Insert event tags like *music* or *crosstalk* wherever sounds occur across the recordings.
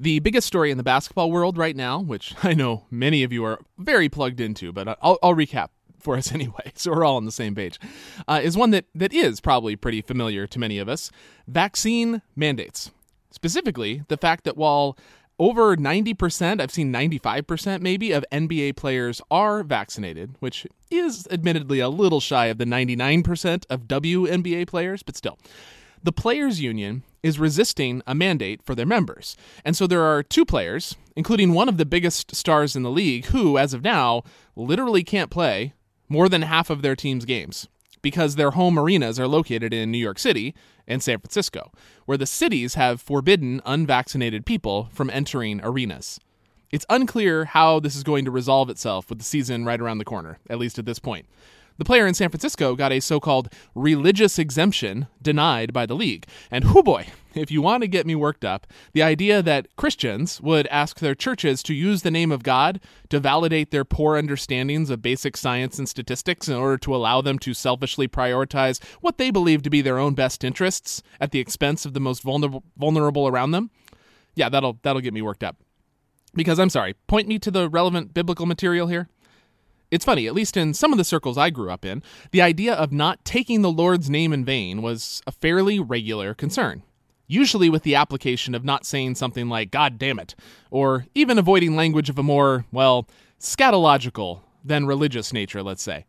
The biggest story in the basketball world right now, which *laughs* I know many of you are very plugged into, but I'll, I'll recap for us *laughs* anyway, so we're all on the same page, uh, is one that, that is probably pretty familiar to many of us vaccine mandates. Specifically, the fact that while over 90%, I've seen 95% maybe, of NBA players are vaccinated, which is admittedly a little shy of the 99% of WNBA players, but still. The Players Union is resisting a mandate for their members. And so there are two players, including one of the biggest stars in the league, who, as of now, literally can't play more than half of their team's games because their home arenas are located in New York City and San Francisco, where the cities have forbidden unvaccinated people from entering arenas. It's unclear how this is going to resolve itself with the season right around the corner, at least at this point. The player in San Francisco got a so called religious exemption denied by the league. And whoo boy, if you want to get me worked up, the idea that Christians would ask their churches to use the name of God to validate their poor understandings of basic science and statistics in order to allow them to selfishly prioritize what they believe to be their own best interests at the expense of the most vulnerable, vulnerable around them, yeah, that'll that'll get me worked up. Because I'm sorry, point me to the relevant biblical material here. It's funny, at least in some of the circles I grew up in, the idea of not taking the Lord's name in vain was a fairly regular concern. Usually with the application of not saying something like, God damn it, or even avoiding language of a more, well, scatological than religious nature, let's say.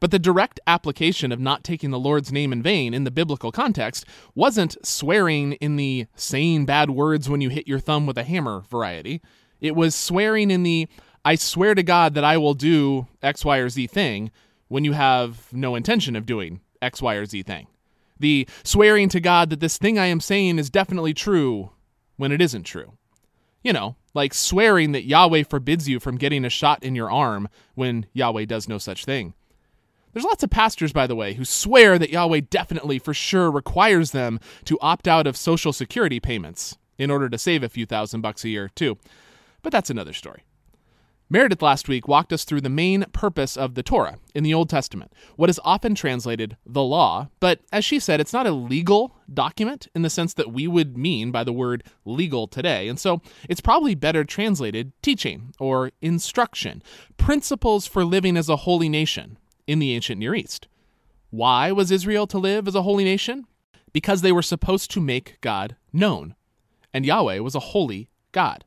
But the direct application of not taking the Lord's name in vain in the biblical context wasn't swearing in the saying bad words when you hit your thumb with a hammer variety. It was swearing in the I swear to God that I will do X, Y, or Z thing when you have no intention of doing X, Y, or Z thing. The swearing to God that this thing I am saying is definitely true when it isn't true. You know, like swearing that Yahweh forbids you from getting a shot in your arm when Yahweh does no such thing. There's lots of pastors, by the way, who swear that Yahweh definitely, for sure, requires them to opt out of Social Security payments in order to save a few thousand bucks a year, too. But that's another story. Meredith last week walked us through the main purpose of the Torah in the Old Testament, what is often translated the law, but as she said, it's not a legal document in the sense that we would mean by the word legal today. And so it's probably better translated teaching or instruction, principles for living as a holy nation in the ancient Near East. Why was Israel to live as a holy nation? Because they were supposed to make God known. And Yahweh was a holy God,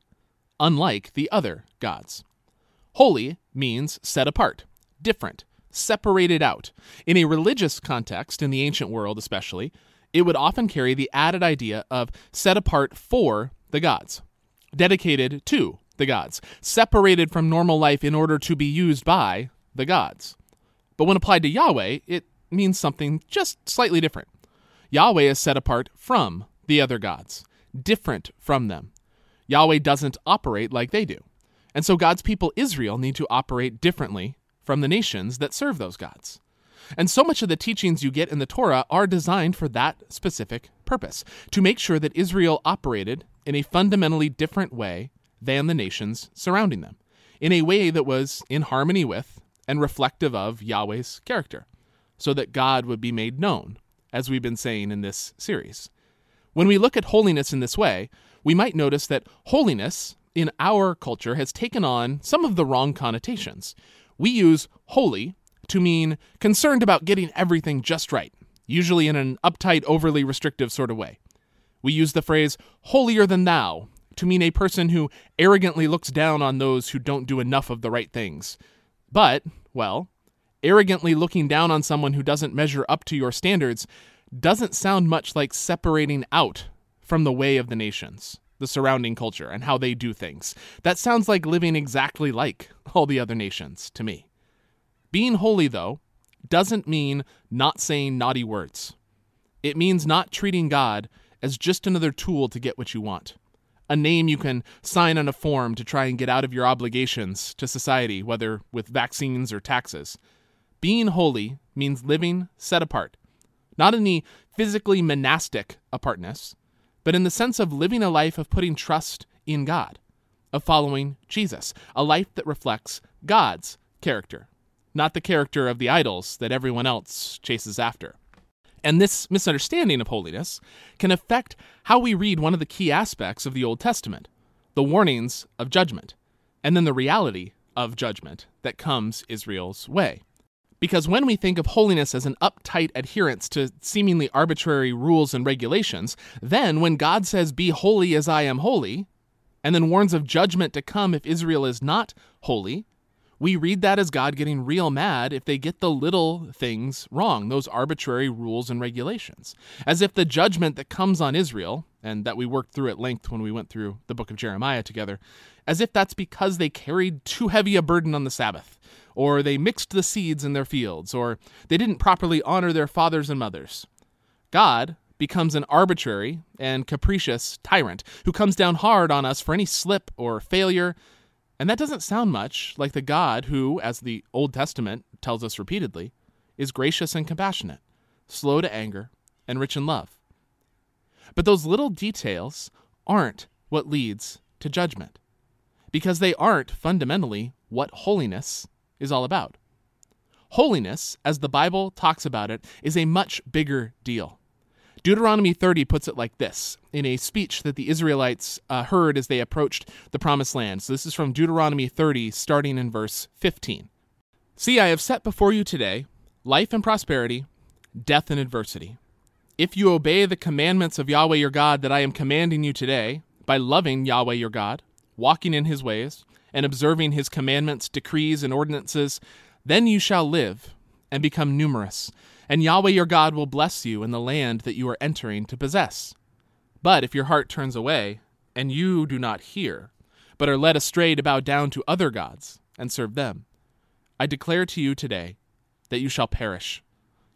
unlike the other gods. Holy means set apart, different, separated out. In a religious context, in the ancient world especially, it would often carry the added idea of set apart for the gods, dedicated to the gods, separated from normal life in order to be used by the gods. But when applied to Yahweh, it means something just slightly different. Yahweh is set apart from the other gods, different from them. Yahweh doesn't operate like they do. And so God's people, Israel, need to operate differently from the nations that serve those gods. And so much of the teachings you get in the Torah are designed for that specific purpose to make sure that Israel operated in a fundamentally different way than the nations surrounding them, in a way that was in harmony with and reflective of Yahweh's character, so that God would be made known, as we've been saying in this series. When we look at holiness in this way, we might notice that holiness in our culture has taken on some of the wrong connotations. We use holy to mean concerned about getting everything just right, usually in an uptight, overly restrictive sort of way. We use the phrase holier than thou to mean a person who arrogantly looks down on those who don't do enough of the right things. But, well, arrogantly looking down on someone who doesn't measure up to your standards doesn't sound much like separating out from the way of the nations the surrounding culture and how they do things. That sounds like living exactly like all the other nations to me. Being holy, though, doesn't mean not saying naughty words. It means not treating God as just another tool to get what you want, a name you can sign on a form to try and get out of your obligations to society, whether with vaccines or taxes. Being holy means living set apart, not in the physically monastic apartness, but in the sense of living a life of putting trust in God, of following Jesus, a life that reflects God's character, not the character of the idols that everyone else chases after. And this misunderstanding of holiness can affect how we read one of the key aspects of the Old Testament the warnings of judgment, and then the reality of judgment that comes Israel's way. Because when we think of holiness as an uptight adherence to seemingly arbitrary rules and regulations, then when God says, Be holy as I am holy, and then warns of judgment to come if Israel is not holy, we read that as God getting real mad if they get the little things wrong, those arbitrary rules and regulations. As if the judgment that comes on Israel, and that we worked through at length when we went through the book of Jeremiah together, as if that's because they carried too heavy a burden on the Sabbath, or they mixed the seeds in their fields, or they didn't properly honor their fathers and mothers. God becomes an arbitrary and capricious tyrant who comes down hard on us for any slip or failure and that doesn't sound much like the God who, as the Old Testament tells us repeatedly, is gracious and compassionate, slow to anger, and rich in love. But those little details aren't what leads to judgment, because they aren't fundamentally what holiness is all about. Holiness, as the Bible talks about it, is a much bigger deal. Deuteronomy 30 puts it like this in a speech that the Israelites uh, heard as they approached the promised land. So this is from Deuteronomy 30, starting in verse 15. See, I have set before you today life and prosperity, death and adversity. If you obey the commandments of Yahweh your God that I am commanding you today, by loving Yahweh your God, walking in his ways, and observing his commandments, decrees, and ordinances, then you shall live and become numerous and Yahweh your God will bless you in the land that you are entering to possess. But if your heart turns away, and you do not hear, but are led astray to bow down to other gods and serve them, I declare to you today that you shall perish.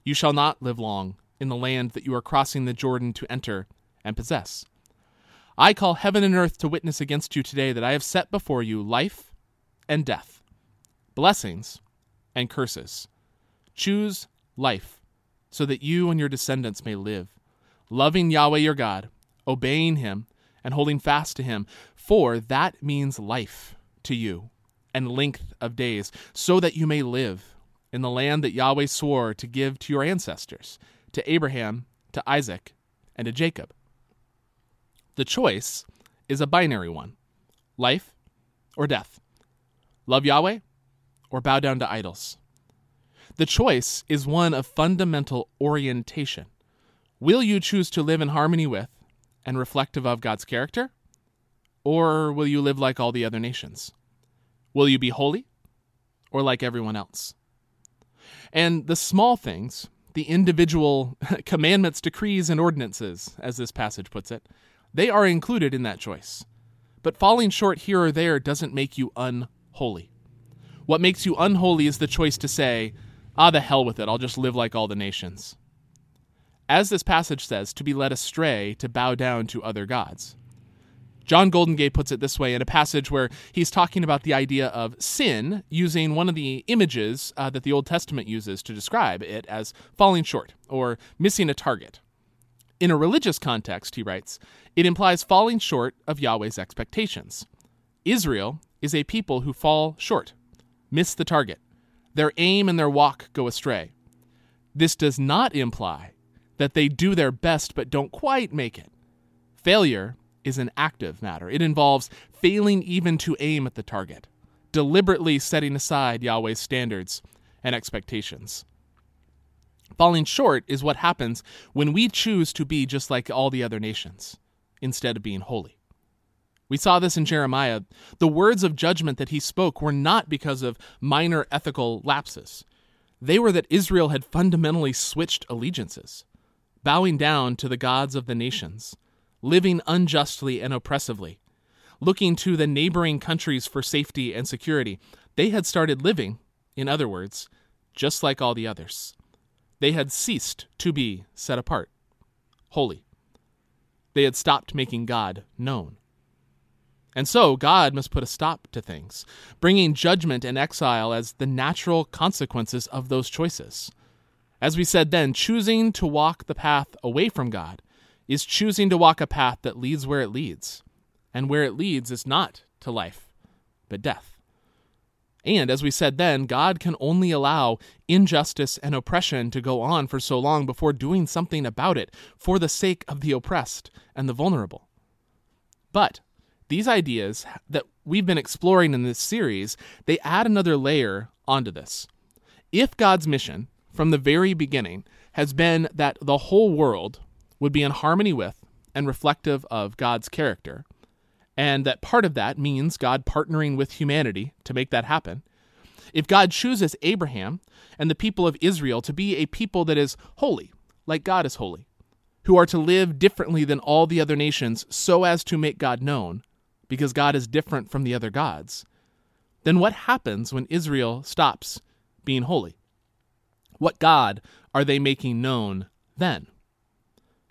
You shall not live long in the land that you are crossing the Jordan to enter and possess. I call heaven and earth to witness against you today that I have set before you life and death, blessings and curses. Choose life so that you and your descendants may live, loving Yahweh your God, obeying him, and holding fast to him, for that means life to you and length of days, so that you may live in the land that Yahweh swore to give to your ancestors, to Abraham, to Isaac, and to Jacob. The choice is a binary one life or death. Love Yahweh or bow down to idols. The choice is one of fundamental orientation. Will you choose to live in harmony with and reflective of God's character? Or will you live like all the other nations? Will you be holy or like everyone else? And the small things, the individual *laughs* commandments, decrees, and ordinances, as this passage puts it, they are included in that choice. But falling short here or there doesn't make you unholy. What makes you unholy is the choice to say, Ah, the hell with it, I'll just live like all the nations. As this passage says, to be led astray to bow down to other gods. John Goldingay puts it this way in a passage where he's talking about the idea of sin using one of the images uh, that the Old Testament uses to describe it as falling short or missing a target. In a religious context, he writes, it implies falling short of Yahweh's expectations. Israel is a people who fall short, miss the target, their aim and their walk go astray. This does not imply that they do their best but don't quite make it. Failure is an active matter, it involves failing even to aim at the target, deliberately setting aside Yahweh's standards and expectations. Falling short is what happens when we choose to be just like all the other nations instead of being holy. We saw this in Jeremiah. The words of judgment that he spoke were not because of minor ethical lapses. They were that Israel had fundamentally switched allegiances, bowing down to the gods of the nations, living unjustly and oppressively, looking to the neighboring countries for safety and security. They had started living, in other words, just like all the others. They had ceased to be set apart, holy. They had stopped making God known. And so God must put a stop to things, bringing judgment and exile as the natural consequences of those choices. As we said then, choosing to walk the path away from God is choosing to walk a path that leads where it leads. And where it leads is not to life, but death. And as we said then, God can only allow injustice and oppression to go on for so long before doing something about it for the sake of the oppressed and the vulnerable. But these ideas that we've been exploring in this series, they add another layer onto this. If God's mission from the very beginning has been that the whole world would be in harmony with and reflective of God's character, and that part of that means God partnering with humanity to make that happen, if God chooses Abraham and the people of Israel to be a people that is holy, like God is holy, who are to live differently than all the other nations so as to make God known, because God is different from the other gods, then what happens when Israel stops being holy? What God are they making known then?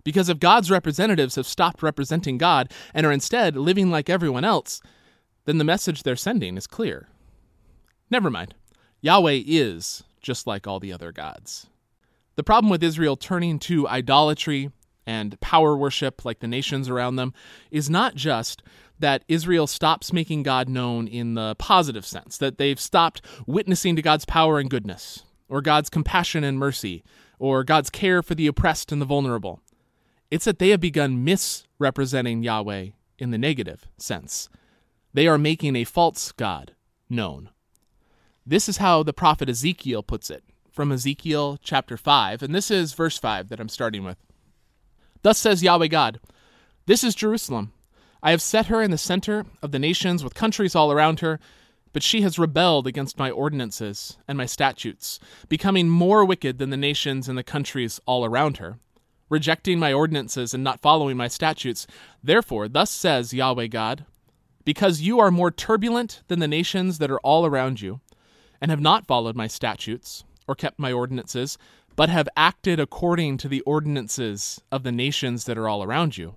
Because if God's representatives have stopped representing God and are instead living like everyone else, then the message they're sending is clear. Never mind. Yahweh is just like all the other gods. The problem with Israel turning to idolatry and power worship like the nations around them is not just that Israel stops making God known in the positive sense, that they've stopped witnessing to God's power and goodness, or God's compassion and mercy, or God's care for the oppressed and the vulnerable. It's that they have begun misrepresenting Yahweh in the negative sense. They are making a false God known. This is how the prophet Ezekiel puts it from Ezekiel chapter 5, and this is verse 5 that I'm starting with. Thus says Yahweh God, This is Jerusalem. I have set her in the center of the nations with countries all around her, but she has rebelled against my ordinances and my statutes, becoming more wicked than the nations and the countries all around her, rejecting my ordinances and not following my statutes. Therefore, thus says Yahweh God, because you are more turbulent than the nations that are all around you, and have not followed my statutes or kept my ordinances, but have acted according to the ordinances of the nations that are all around you.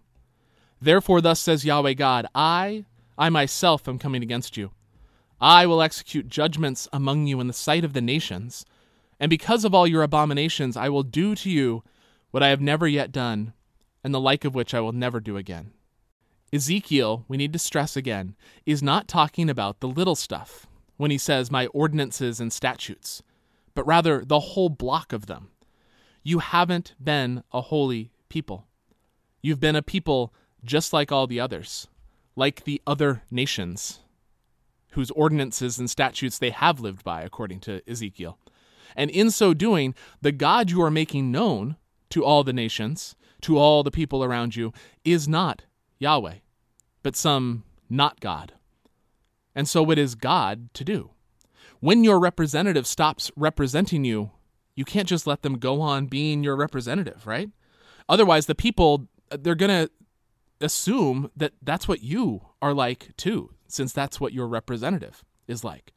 Therefore, thus says Yahweh God I, I myself am coming against you. I will execute judgments among you in the sight of the nations, and because of all your abominations, I will do to you what I have never yet done, and the like of which I will never do again. Ezekiel, we need to stress again, is not talking about the little stuff, when he says my ordinances and statutes, but rather the whole block of them. You haven't been a holy people. You've been a people just like all the others, like the other nations, whose ordinances and statutes they have lived by, according to Ezekiel. And in so doing, the God you are making known to all the nations, to all the people around you, is not Yahweh, but some not God. And so it is God to do. When your representative stops representing you, you can't just let them go on being your representative, right? Otherwise, the people, uh, they're going to assume that that's what you are like too, since that's what your representative is like.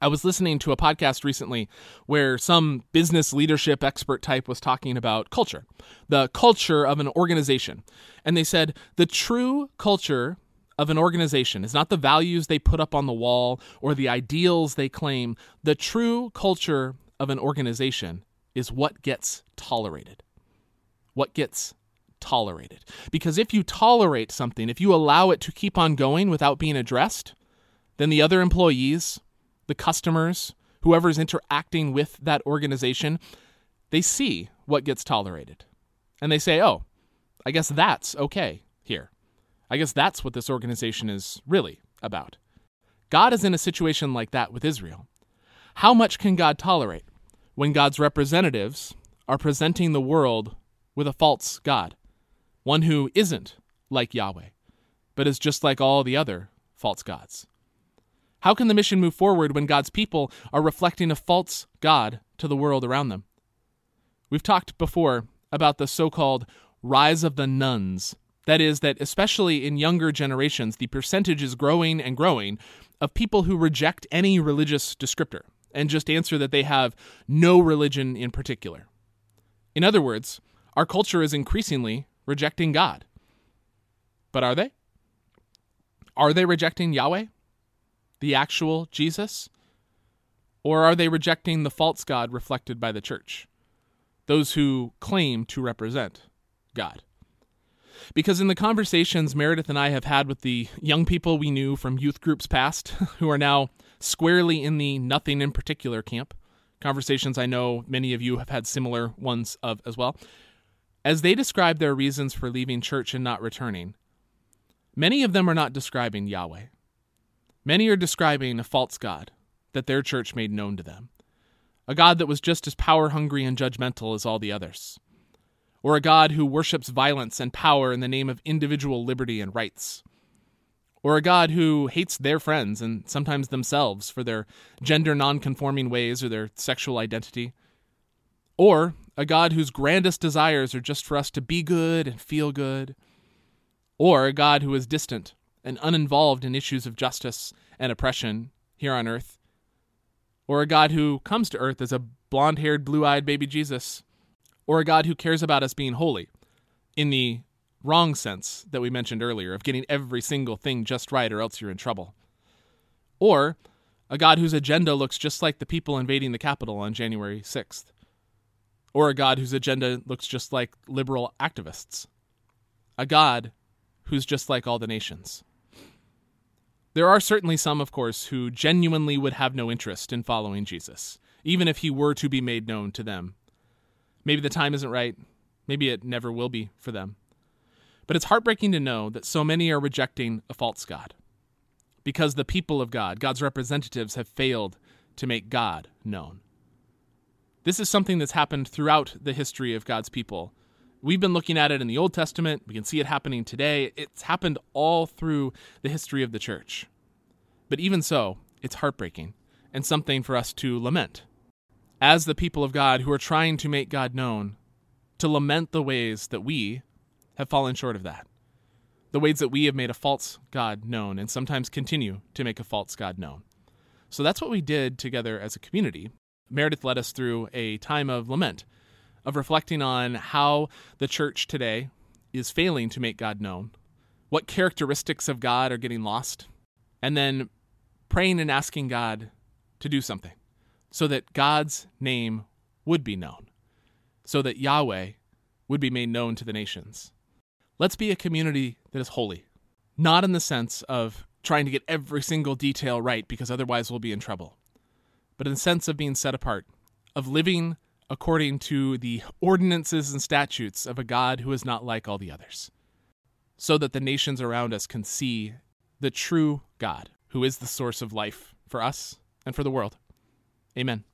I was listening to a podcast recently where some business leadership expert type was talking about culture, the culture of an organization. And they said the true culture of an organization is not the values they put up on the wall or the ideals they claim. The true culture of an organization is what gets tolerated. What gets tolerated. Because if you tolerate something, if you allow it to keep on going without being addressed, then the other employees, the customers, whoever's interacting with that organization, they see what gets tolerated. And they say, oh, I guess that's okay here. I guess that's what this organization is really about. God is in a situation like that with Israel. How much can God tolerate when God's representatives are presenting the world with a false God, one who isn't like Yahweh, but is just like all the other false gods? How can the mission move forward when God's people are reflecting a false God to the world around them? We've talked before about the so called rise of the nones. that is, that especially in younger generations, the percentage is growing and growing of people who reject any religious descriptor and just answer that they have no religion in particular. In other words, our culture is increasingly rejecting God. But are they? Are they rejecting Yahweh, the actual Jesus? Or are they rejecting the false God reflected by the church, those who claim to represent God? Because in the conversations Meredith and I have had with the young people we knew from youth groups past, *laughs* who are now squarely in the nothing in particular camp, conversations I know many of you have had similar ones of as well, as they describe their reasons for leaving church and not returning, Many of them are not describing Yahweh. Many are describing a false God that their church made known to them, a God that was just as power hungry and judgmental as all the others, or a God who worships violence and power in the name of individual liberty and rights, or a God who hates their friends and sometimes themselves for their gender nonconforming ways or their sexual identity, or a God whose grandest desires are just for us to be good and feel good, or a God who is distant and uninvolved in issues of justice and oppression here on earth, or a God who comes to earth as a blonde haired, blue eyed baby Jesus, or a God who cares about us being holy in the wrong sense that we mentioned earlier of getting every single thing just right or else you're in trouble. Or a God whose agenda looks just like the people invading the Capitol on January 6th. Or a God whose agenda looks just like liberal activists. A God who's just like all the nations. There are certainly some, of course, who genuinely would have no interest in following Jesus, even if he were to be made known to them. Maybe the time isn't right. Maybe it never will be for them. But it's heartbreaking to know that so many are rejecting a false God because the people of God, God's representatives, have failed to make God known. This is something that's happened throughout the history of God's people. We've been looking at it in the Old Testament. We can see it happening today. It's happened all through the history of the church. But even so, it's heartbreaking and something for us to lament. As the people of God who are trying to make God known, to lament the ways that we, have fallen short of that. The ways that we have made a false God known and sometimes continue to make a false God known. So that's what we did together as a community. Meredith led us through a time of lament, of reflecting on how the church today is failing to make God known, what characteristics of God are getting lost, and then praying and asking God to do something so that God's name would be known, so that Yahweh would be made known to the nations. Let's be a community that is holy, not in the sense of trying to get every single detail right because otherwise we'll be in trouble, but in the sense of being set apart, of living according to the ordinances and statutes of a God who is not like all the others, so that the nations around us can see the true God who is the source of life for us and for the world. Amen.